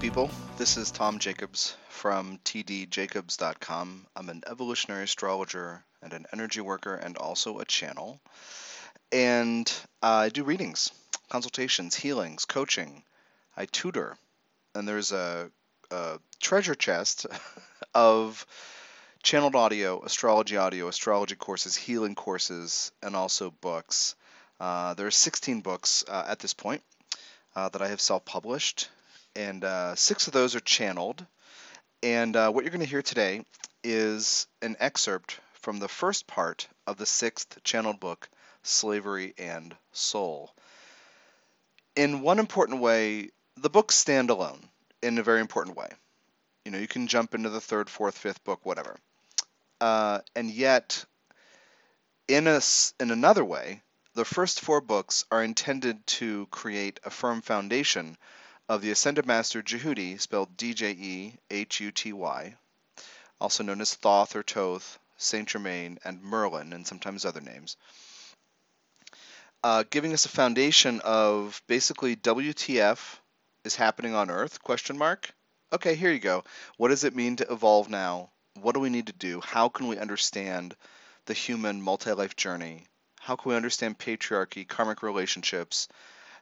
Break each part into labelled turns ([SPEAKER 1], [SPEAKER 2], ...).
[SPEAKER 1] People. This is Tom Jacobs from tdjacobs.com. I'm an evolutionary astrologer and an energy worker and also a channel. And uh, I do readings, consultations, healings, coaching. I tutor. And there's a, a treasure chest of channeled audio, astrology audio, astrology courses, healing courses, and also books. Uh, there are 16 books uh, at this point uh, that I have self published, and uh, six of those are channeled. And uh, what you're going to hear today is an excerpt from the first part of the sixth channeled book, Slavery and Soul. In one important way, the books stand alone in a very important way. You know, you can jump into the third, fourth, fifth book, whatever. Uh, and yet, in a, in another way, the first four books are intended to create a firm foundation of the Ascended Master Djehuty, spelled D-J-E-H-U-T-Y, also known as Thoth or Toth, Saint Germain, and Merlin, and sometimes other names, uh, giving us a foundation of basically WTF is happening on Earth? Question mark. Okay, here you go. What does it mean to evolve now? What do we need to do? How can we understand the human multi-life journey? How can we understand patriarchy, karmic relationships?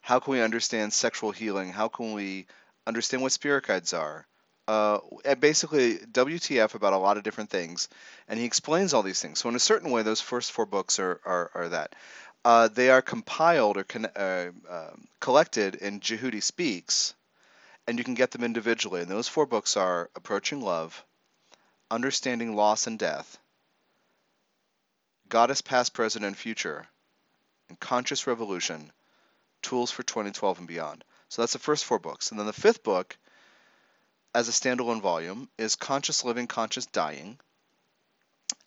[SPEAKER 1] How can we understand sexual healing? How can we understand what spirit guides are? Uh, basically, WTF about a lot of different things, and he explains all these things. So, in a certain way, those first four books are, are, are that. Uh, they are compiled or con- uh, um, collected in Djehuty Speaks, and you can get them individually. And those four books are Approaching Love, Understanding Loss and Death, Goddess Past, Present, and Future, and Conscious Revolution, Tools for 2012 and Beyond. So that's the first four books. And then the fifth book, as a standalone volume, is Conscious Living, Conscious Dying.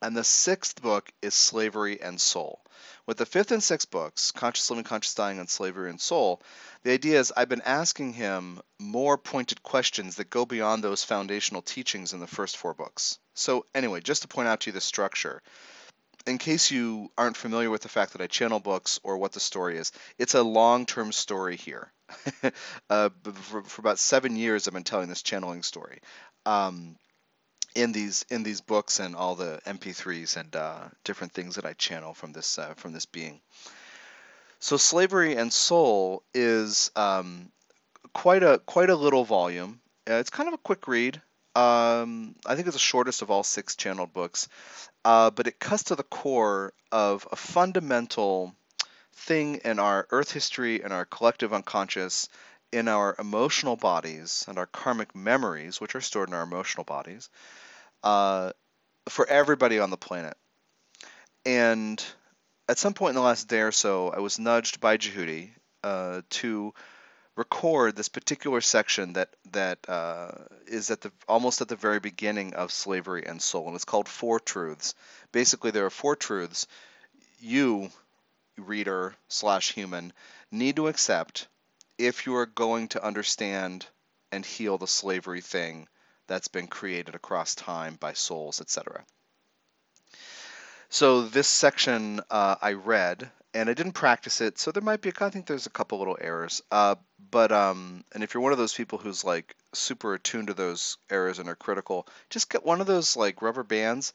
[SPEAKER 1] And the sixth book is Slavery and Soul. With the fifth and sixth books, Conscious Living, Conscious Dying, and Slavery and Soul, the idea is I've been asking him more pointed questions that go beyond those foundational teachings in the first four books. So, anyway, just to point out to you the structure, in case you aren't familiar with the fact that I channel books or what the story is, it's a long-term story here. uh, for, for, about seven years, I've been telling this channeling story um, in these in these books and all the MP3s and uh, different things that I channel from this uh, from this being. So, slavery and soul is um, quite a quite a little volume. Uh, it's kind of a quick read. Um, I think it's the shortest of all six channeled books, uh, but it cuts to the core of a fundamental thing in our earth history and our collective unconscious, in our emotional bodies and our karmic memories, which are stored in our emotional bodies, uh, for everybody on the planet. And at some point in the last day or so, I was nudged by Djehuty uh, to record this particular section that that uh, is at the almost at the very beginning of slavery and soul, and it's called Four Truths. Basically, there are four truths you, reader slash human, need to accept if you are going to understand and heal the slavery thing that's been created across time by souls, etc. So this section uh, I read and I didn't practice it, so there might be. A, I think there's a couple little errors. Uh, but um, and if you're one of those people who's like super attuned to those errors and are critical, just get one of those like rubber bands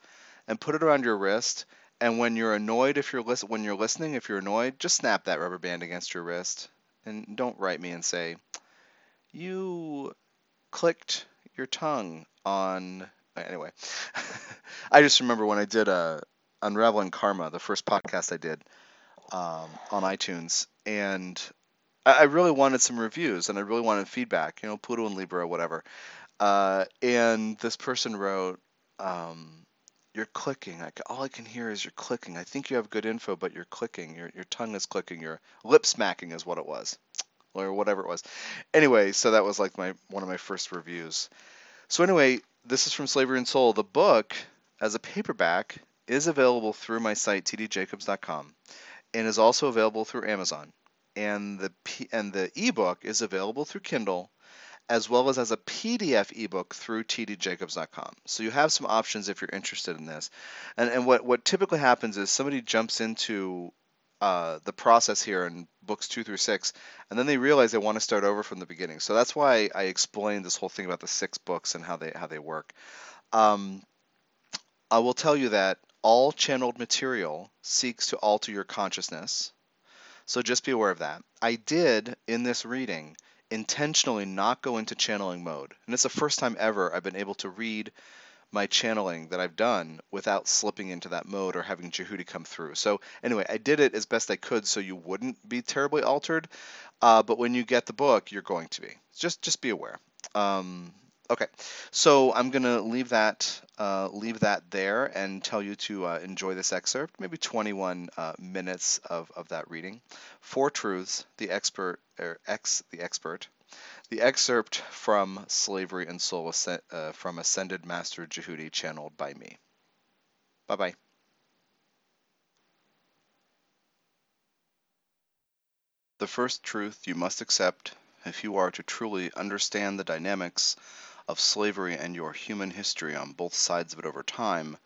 [SPEAKER 1] and put it around your wrist. And when you're annoyed, if you're when you're listening, if you're annoyed, just snap that rubber band against your wrist, and don't write me and say you clicked your tongue on. Anyway, I just remember when I did a uh, unraveling karma, the first podcast I did um, on iTunes, and I, I, really wanted some reviews and I really wanted feedback, you know, Pluto and Libra, whatever. Uh, and this person wrote, um, "You're clicking. I, all I can hear is you're clicking. I think you have good info, but you're clicking. Your your tongue is clicking. Your lip smacking is what it was, or whatever it was." Anyway, so that was like my one of my first reviews. So anyway, this is from Slavery and Soul. The book, as a paperback, is available through my site tdjacobs.com and is also available through Amazon. And the P- and the ebook is available through Kindle as well as as a PDF ebook through tdjacobs.com. So you have some options if you're interested in this. And and what what typically happens is somebody jumps into uh, the process here in books two through six, and then they realize they want to start over from the beginning. So that's why I explained this whole thing about the six books and how they how they work. Um, I will tell you that all channeled material seeks to alter your consciousness. So just be aware of that. I did in this reading intentionally not go into channeling mode, and it's the first time ever I've been able to read my channeling that I've done without slipping into that mode or having Djehuty come through. So anyway, I did it as best I could so you wouldn't be terribly altered. Uh, but when you get the book, you're going to be. Just just be aware. Um, okay, so I'm gonna leave that uh, leave that there and tell you to uh, enjoy this excerpt. Maybe 21 uh, minutes of, of that reading. Four truths. The expert or X the expert the excerpt from Slavery and Soul uh, from Ascended Master Djehuty, channeled by me. Bye bye. The first truth you must accept if you are to truly understand the dynamics of slavery and your human history on both sides of it over time,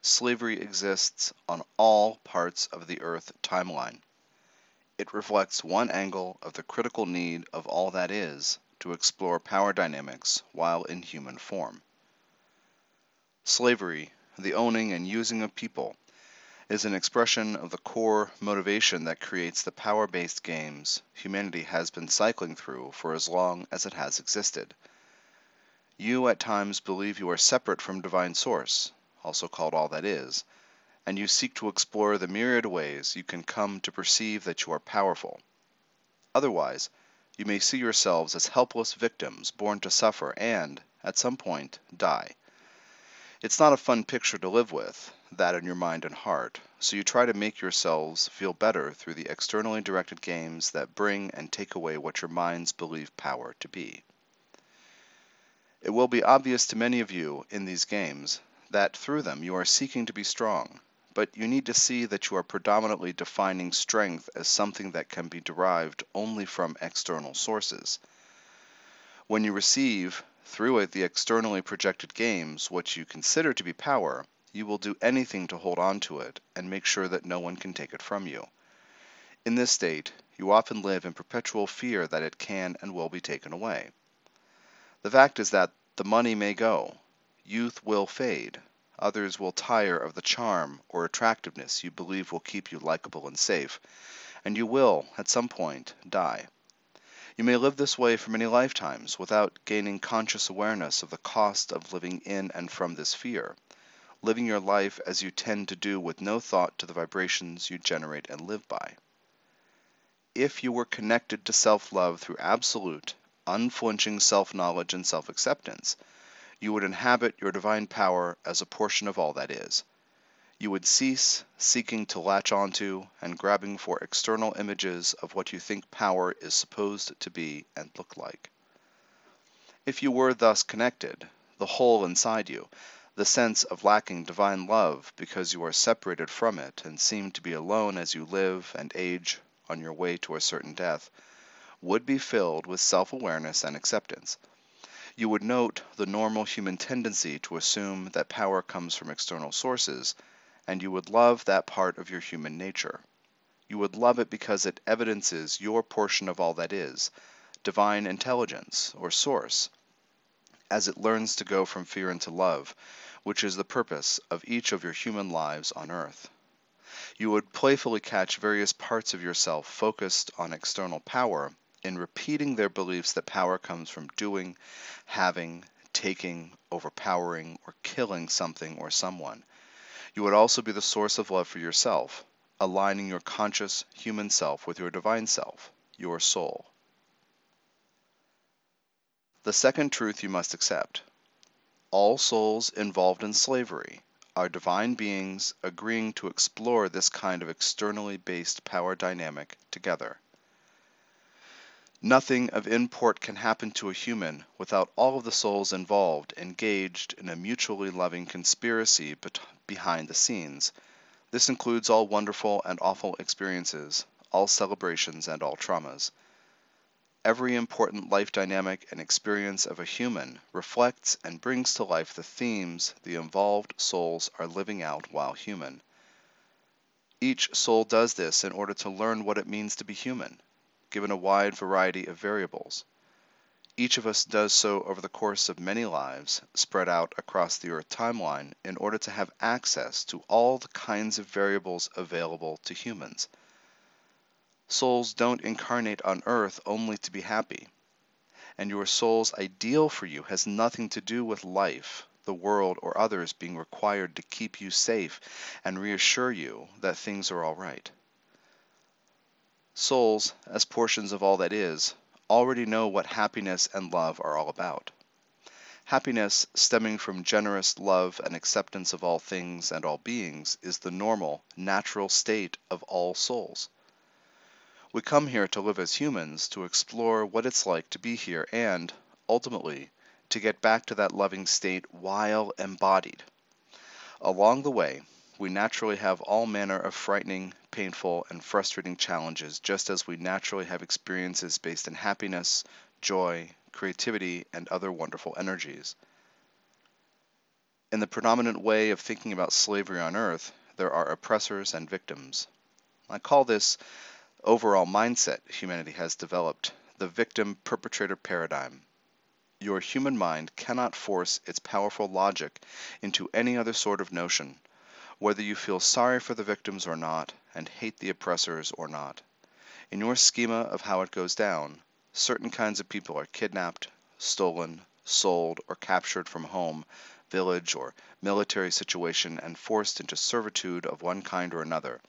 [SPEAKER 1] slavery exists on all parts of the Earth timeline. It reflects one angle of the critical need of all that is to explore power dynamics while in human form. Slavery, the owning and using of people, is an expression of the core motivation that creates the power based games humanity has been cycling through for as long as it has existed. You at times believe you are separate from Divine Source, also called All That Is, and you seek to explore the myriad ways you can come to perceive that you are powerful. Otherwise, you may see yourselves as helpless victims born to suffer and, at some point, die. It's not a fun picture to live with, that in your mind and heart, so you try to make yourselves feel better through the externally directed games that bring and take away what your minds believe power to be. It will be obvious to many of you in these games that through them you are seeking to be strong, but you need to see that you are predominantly defining strength as something that can be derived only from external sources. When you receive, through it, the externally projected games, what you consider to be power, you will do anything to hold on to it and make sure that no one can take it from you. In this state, you often live in perpetual fear that it can and will be taken away. The fact is that the money may go, youth will fade, Others will tire of the charm or attractiveness you believe will keep you likable and safe, and you will, at some point, die. You may live this way for many lifetimes without gaining conscious awareness of the cost of living in and from this fear, living your life as you tend to do with no thought to the vibrations you generate and live by. If you were connected to self love through absolute, unflinching self knowledge and self acceptance, you would inhabit your divine power as a portion of all that is. You would cease seeking to latch onto and grabbing for external images of what you think power is supposed to be and look like. If you were thus connected, the whole inside you, the sense of lacking divine love because you are separated from it and seem to be alone as you live and age on your way to a certain death, would be filled with self awareness and acceptance you would note the normal human tendency to assume that power comes from external sources, and you would love that part of your human nature. You would love it because it evidences your portion of all that is, divine intelligence, or source, as it learns to go from fear into love, which is the purpose of each of your human lives on earth. You would playfully catch various parts of yourself focused on external power in repeating their beliefs that power comes from doing, having, taking, overpowering, or killing something or someone. You would also be the source of love for yourself, aligning your conscious human self with your divine self, your soul. The second truth you must accept all souls involved in slavery are divine beings agreeing to explore this kind of externally based power dynamic together. Nothing of import can happen to a human without all of the souls involved engaged in a mutually loving conspiracy behind the scenes. This includes all wonderful and awful experiences, all celebrations, and all traumas. Every important life dynamic and experience of a human reflects and brings to life the themes the involved souls are living out while human. Each soul does this in order to learn what it means to be human, given a wide variety of variables. Each of us does so over the course of many lives spread out across the Earth timeline in order to have access to all the kinds of variables available to humans. Souls don't incarnate on Earth only to be happy. And your soul's ideal for you has nothing to do with life, the world, or others being required to keep you safe and reassure you that things are all right. Souls, as portions of all that is, already know what happiness and love are all about. Happiness, stemming from generous love and acceptance of all things and all beings, is the normal, natural state of all souls. We come here to live as humans, to explore what it's like to be here, and, ultimately, to get back to that loving state while embodied. Along the way, we naturally have all manner of frightening, painful, and frustrating challenges, just as we naturally have experiences based in happiness, joy, creativity, and other wonderful energies. In the predominant way of thinking about slavery on earth, there are oppressors and victims. I call this overall mindset humanity has developed, the victim perpetrator paradigm. Your human mind cannot force its powerful logic into any other sort of notion, whether you feel sorry for the victims or not, and hate the oppressors or not. In your schema of how it goes down, certain kinds of people are kidnapped, stolen, sold, or captured from home, village, or military situation and forced into servitude of one kind or another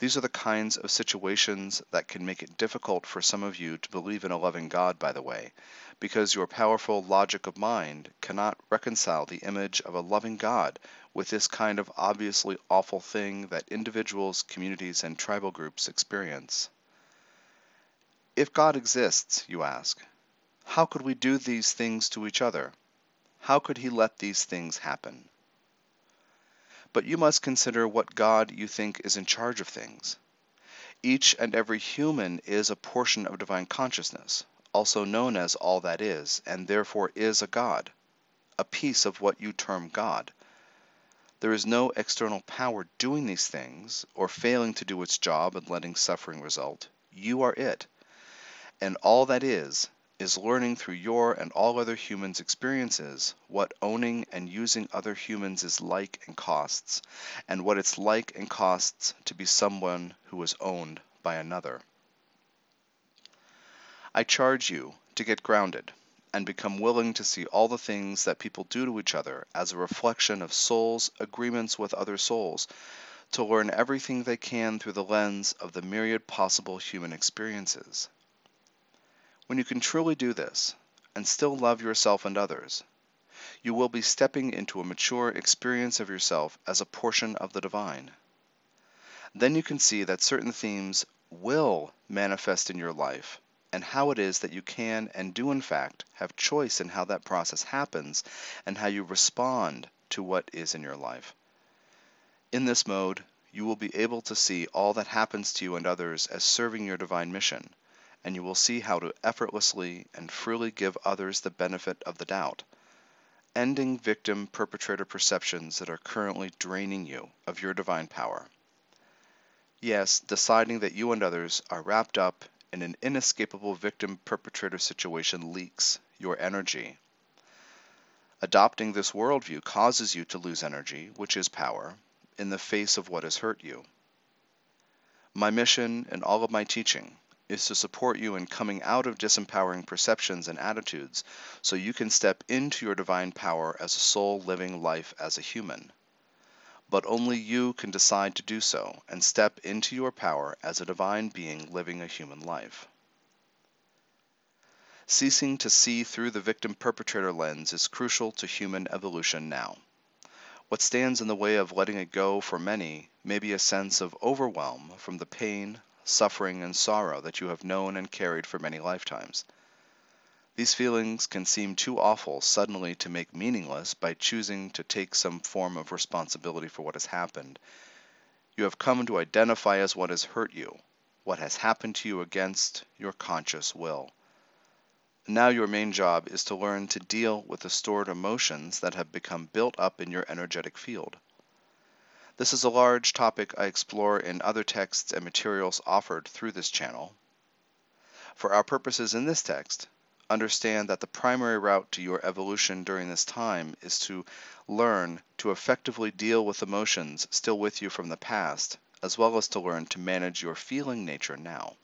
[SPEAKER 1] these are the kinds of situations that can make it difficult for some of you to believe in a loving God, by the way, because your powerful logic of mind cannot reconcile the image of a loving God with this kind of obviously awful thing that individuals, communities, and tribal groups experience. If God exists, you ask, how could we do these things to each other? How could he let these things happen? but you must consider what God you think is in charge of things. Each and every human is a portion of divine consciousness, also known as all that is, and therefore is a God, a piece of what you term God. There is no external power doing these things, or failing to do its job and letting suffering result. You are it. And all that is, is learning through your and all other humans' experiences what owning and using other humans is like and costs, and what it's like and costs to be someone who is owned by another. I charge you to get grounded and become willing to see all the things that people do to each other as a reflection of souls' agreements with other souls, to learn everything they can through the lens of the myriad possible human experiences. When you can truly do this, and still love yourself and others, you will be stepping into a mature experience of yourself as a portion of the divine. Then you can see that certain themes will manifest in your life, and how it is that you can and do, in fact, have choice in how that process happens and how you respond to what is in your life. In this mode, you will be able to see all that happens to you and others as serving your divine mission and you will see how to effortlessly and freely give others the benefit of the doubt, ending victim perpetrator perceptions that are currently draining you of your divine power. Yes, deciding that you and others are wrapped up in an inescapable victim perpetrator situation leaks your energy. Adopting this worldview causes you to lose energy, which is power, in the face of what has hurt you. My mission and all of my teaching is to support you in coming out of disempowering perceptions and attitudes so you can step into your divine power as a soul living life as a human. But only you can decide to do so and step into your power as a divine being living a human life. Ceasing to see through the victim perpetrator lens is crucial to human evolution now. What stands in the way of letting it go for many may be a sense of overwhelm from the pain, suffering, and sorrow that you have known and carried for many lifetimes. These feelings can seem too awful suddenly to make meaningless by choosing to take some form of responsibility for what has happened. You have come to identify as what has hurt you, what has happened to you against your conscious will. Now your main job is to learn to deal with the stored emotions that have become built up in your energetic field. This is a large topic I explore in other texts and materials offered through this channel. For our purposes in this text, understand that the primary route to your evolution during this time is to learn to effectively deal with emotions still with you from the past, as well as to learn to manage your feeling nature now.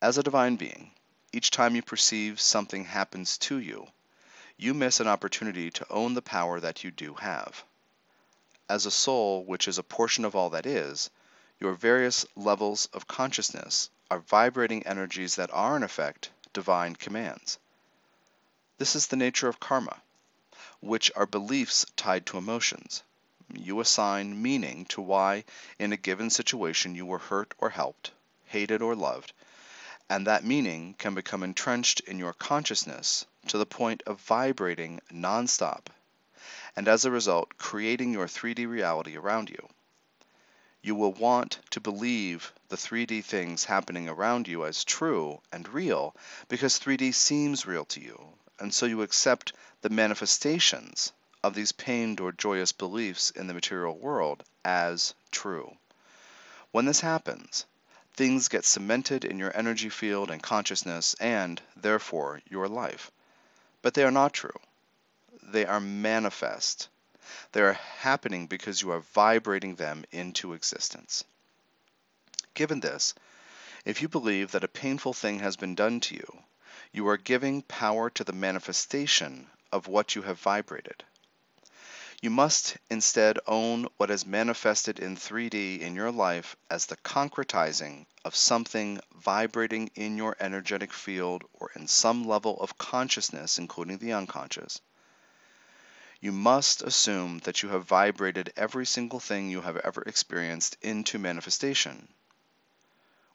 [SPEAKER 1] As a divine being, each time you perceive something happens to you, you miss an opportunity to own the power that you do have. As a soul, which is a portion of all that is, your various levels of consciousness are vibrating energies that are, in effect, divine commands. This is the nature of karma, which are beliefs tied to emotions. You assign meaning to why, in a given situation, you were hurt or helped, hated or loved, and that meaning can become entrenched in your consciousness to the point of vibrating nonstop, and as a result, creating your 3D reality around you you will want to believe the 3D things happening around you as true and real because 3D seems real to you, and so you accept the manifestations of these pained or joyous beliefs in the material world as true. When this happens, things get cemented in your energy field and consciousness and, therefore, your life. But they are not true. They are manifest they are happening because you are vibrating them into existence. Given this, if you believe that a painful thing has been done to you, you are giving power to the manifestation of what you have vibrated. You must instead own what is manifested in 3D in your life as the concretizing of something vibrating in your energetic field or in some level of consciousness, including the unconscious, you must assume that you have vibrated every single thing you have ever experienced into manifestation.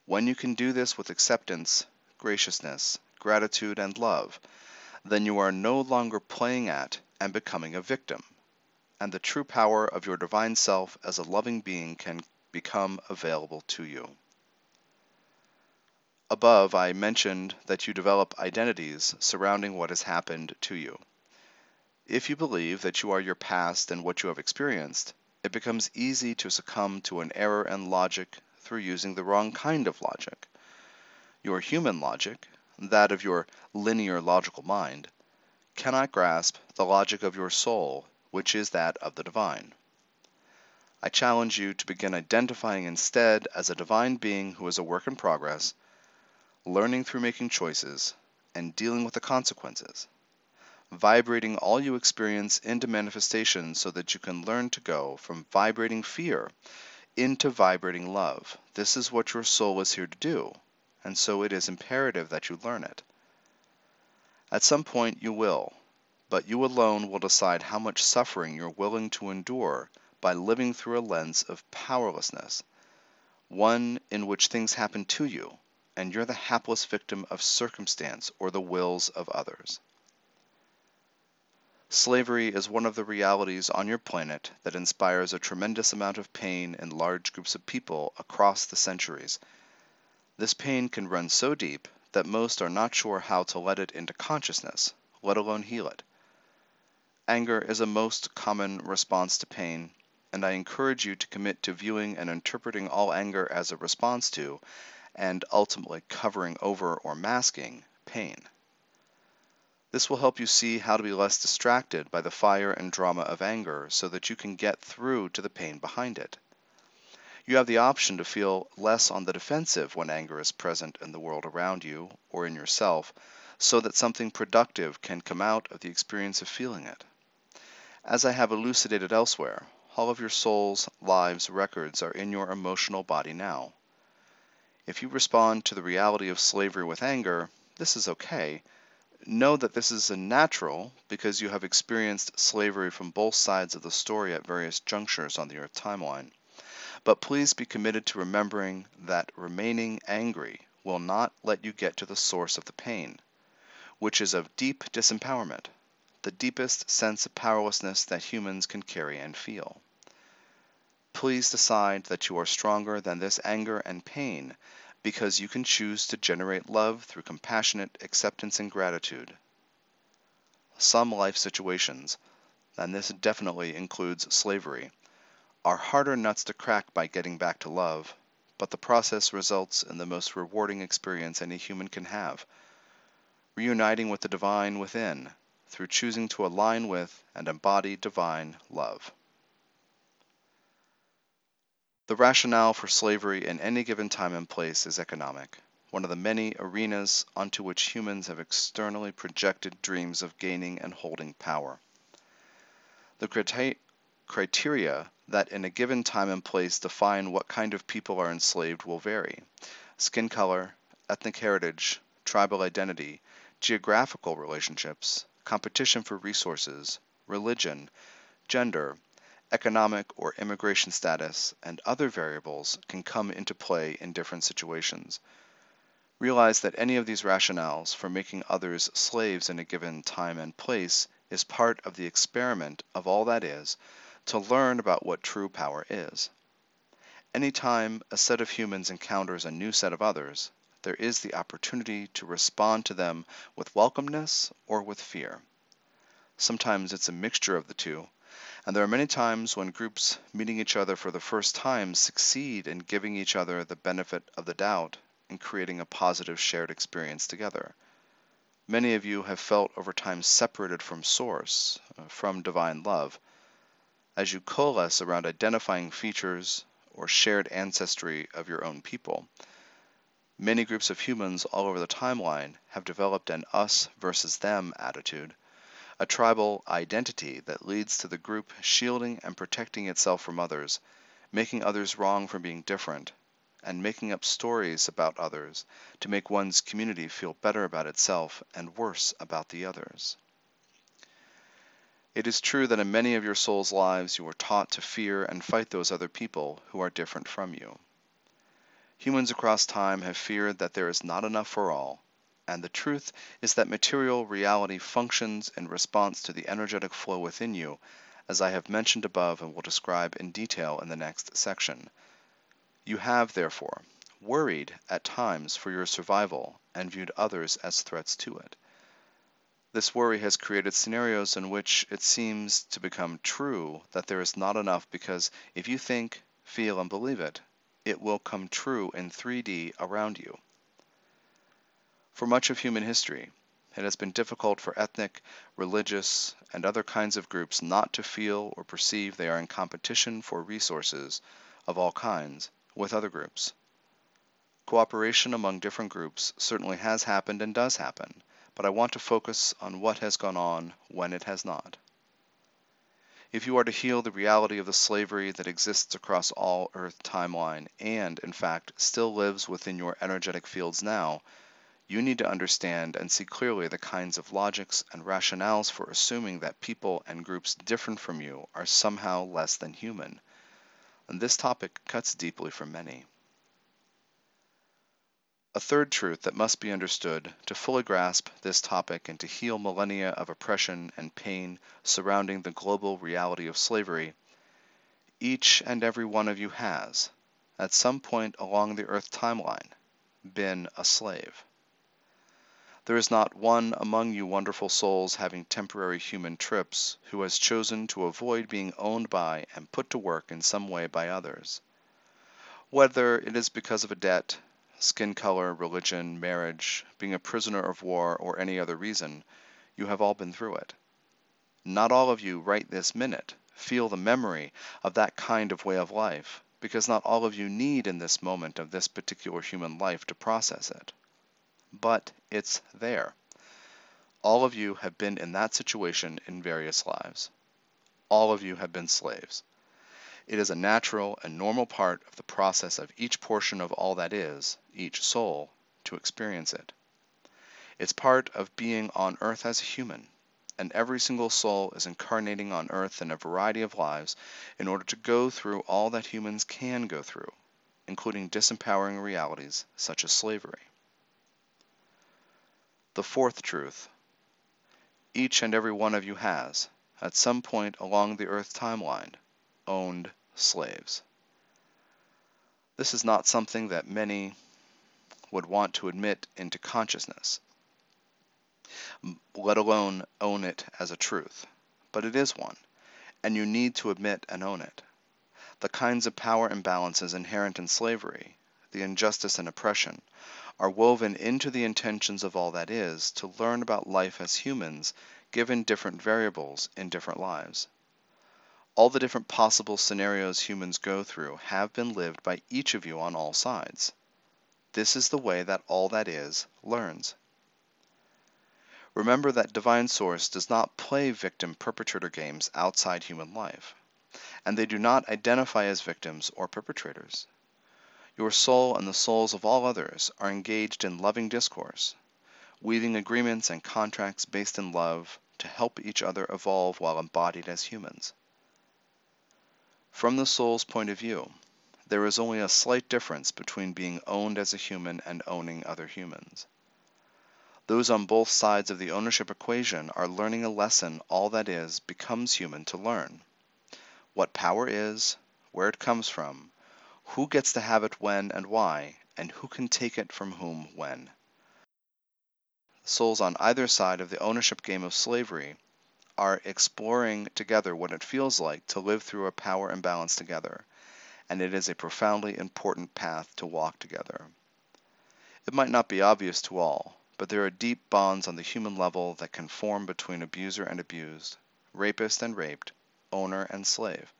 [SPEAKER 1] When you can do this with acceptance, graciousness, gratitude, and love, then you are no longer playing at and becoming a victim, and the true power of your divine self as a loving being can become available to you. Above, I mentioned that you develop identities surrounding what has happened to you. If you believe that you are your past and what you have experienced, it becomes easy to succumb to an error in logic through using the wrong kind of logic. Your human logic, that of your linear logical mind, cannot grasp the logic of your soul, which is that of the divine. I challenge you to begin identifying instead as a divine being who is a work in progress, learning through making choices, and dealing with the consequences vibrating all you experience into manifestation so that you can learn to go from vibrating fear into vibrating love. This is what your soul is here to do, and so it is imperative that you learn it. At some point you will, but you alone will decide how much suffering you're willing to endure by living through a lens of powerlessness, one in which things happen to you, and you're the hapless victim of circumstance or the wills of others. Slavery is one of the realities on your planet that inspires a tremendous amount of pain in large groups of people across the centuries. This pain can run so deep that most are not sure how to let it into consciousness, let alone heal it. Anger is a most common response to pain, and I encourage you to commit to viewing and interpreting all anger as a response to, and ultimately covering over or masking, pain. This will help you see how to be less distracted by the fire and drama of anger so that you can get through to the pain behind it. You have the option to feel less on the defensive when anger is present in the world around you or in yourself, so that something productive can come out of the experience of feeling it. As I have elucidated elsewhere, all of your soul's lives records are in your emotional body now. If you respond to the reality of slavery with anger, this is okay Know that this is a natural because you have experienced slavery from both sides of the story at various junctures on the Earth timeline. But please be committed to remembering that remaining angry will not let you get to the source of the pain, which is of deep disempowerment, the deepest sense of powerlessness that humans can carry and feel. Please decide that you are stronger than this anger and pain because you can choose to generate love through compassionate acceptance and gratitude. Some life situations, and this definitely includes slavery, are harder nuts to crack by getting back to love, but the process results in the most rewarding experience any human can have reuniting with the divine within through choosing to align with and embody divine love. The rationale for slavery in any given time and place is economic, one of the many arenas onto which humans have externally projected dreams of gaining and holding power. The criteria that in a given time and place define what kind of people are enslaved will vary. Skin color, ethnic heritage, tribal identity, geographical relationships, competition for resources, religion, gender, economic or immigration status, and other variables can come into play in different situations. Realize that any of these rationales for making others slaves in a given time and place is part of the experiment of all that is to learn about what true power is. Anytime a set of humans encounters a new set of others, there is the opportunity to respond to them with welcomeness or with fear. Sometimes it's a mixture of the two, and there are many times when groups meeting each other for the first time succeed in giving each other the benefit of the doubt and creating a positive shared experience together. Many of you have felt over time separated from Source, uh, from divine love. As you coalesce around identifying features or shared ancestry of your own people, Many groups of humans all over the timeline have developed an us versus them attitude, a tribal identity that leads to the group shielding and protecting itself from others, making others wrong for being different, and making up stories about others to make one's community feel better about itself and worse about the others. It is true that in many of your soul's lives you were taught to fear and fight those other people who are different from you. Humans across time have feared that there is not enough for all, and the truth is that material reality functions in response to the energetic flow within you, as I have mentioned above and will describe in detail in the next section. You have, therefore, worried at times for your survival and viewed others as threats to it. This worry has created scenarios in which it seems to become true that there is not enough because if you think, feel, and believe it, it will come true in 3D around you. For much of human history, it has been difficult for ethnic, religious, and other kinds of groups not to feel or perceive they are in competition for resources of all kinds with other groups. Cooperation among different groups certainly has happened and does happen, but I want to focus on what has gone on when it has not. If you are to heal the reality of the slavery that exists across all Earth timeline and, in fact, still lives within your energetic fields now, you need to understand and see clearly the kinds of logics and rationales for assuming that people and groups different from you are somehow less than human. And this topic cuts deeply for many. A third truth that must be understood to fully grasp this topic and to heal millennia of oppression and pain surrounding the global reality of slavery, each and every one of you has, at some point along the Earth timeline, been a slave. There is not one among you wonderful souls having temporary human trips who has chosen to avoid being owned by and put to work in some way by others. Whether it is because of a debt, skin color, religion, marriage, being a prisoner of war, or any other reason, you have all been through it. Not all of you, right this minute, feel the memory of that kind of way of life, because not all of you need in this moment of this particular human life to process it. But it's there. All of you have been in that situation in various lives. All of you have been slaves. It is a natural and normal part of the process of each portion of all that is, each soul, to experience it. It's part of being on earth as a human, and every single soul is incarnating on earth in a variety of lives in order to go through all that humans can go through, including disempowering realities such as slavery. The fourth truth each and every one of you has, at some point along the earth timeline, owned slaves. This is not something that many would want to admit into consciousness, let alone own it as a truth, but it is one. and you need to admit and own it. The kinds of power imbalances inherent in slavery, the injustice and oppression, are woven into the intentions of all that is to learn about life as humans given different variables in different lives. All the different possible scenarios humans go through have been lived by each of you on all sides. This is the way that all that is learns. Remember that Divine Source does not play victim perpetrator games outside human life, and they do not identify as victims or perpetrators. Your soul and the souls of all others are engaged in loving discourse, weaving agreements and contracts based in love to help each other evolve while embodied as humans. From the soul's point of view, there is only a slight difference between being owned as a human and owning other humans. Those on both sides of the ownership equation are learning a lesson all that is becomes human to learn. What power is, where it comes from, who gets to have it when and why, and who can take it from whom when. Souls on either side of the ownership game of slavery are exploring together what it feels like to live through a power imbalance together, and it is a profoundly important path to walk together. It might not be obvious to all, but there are deep bonds on the human level that can form between abuser and abused, rapist and raped, owner and slave.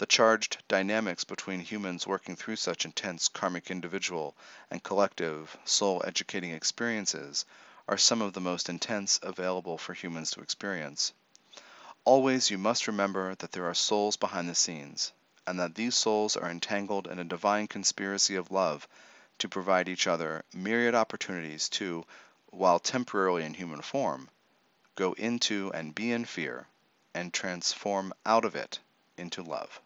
[SPEAKER 1] The charged dynamics between humans working through such intense karmic individual and collective soul educating experiences are some of the most intense available for humans to experience. Always you must remember that there are souls behind the scenes, and that these souls are entangled in a divine conspiracy of love to provide each other myriad opportunities to, while temporarily in human form, go into and be in fear, and transform out of it into love.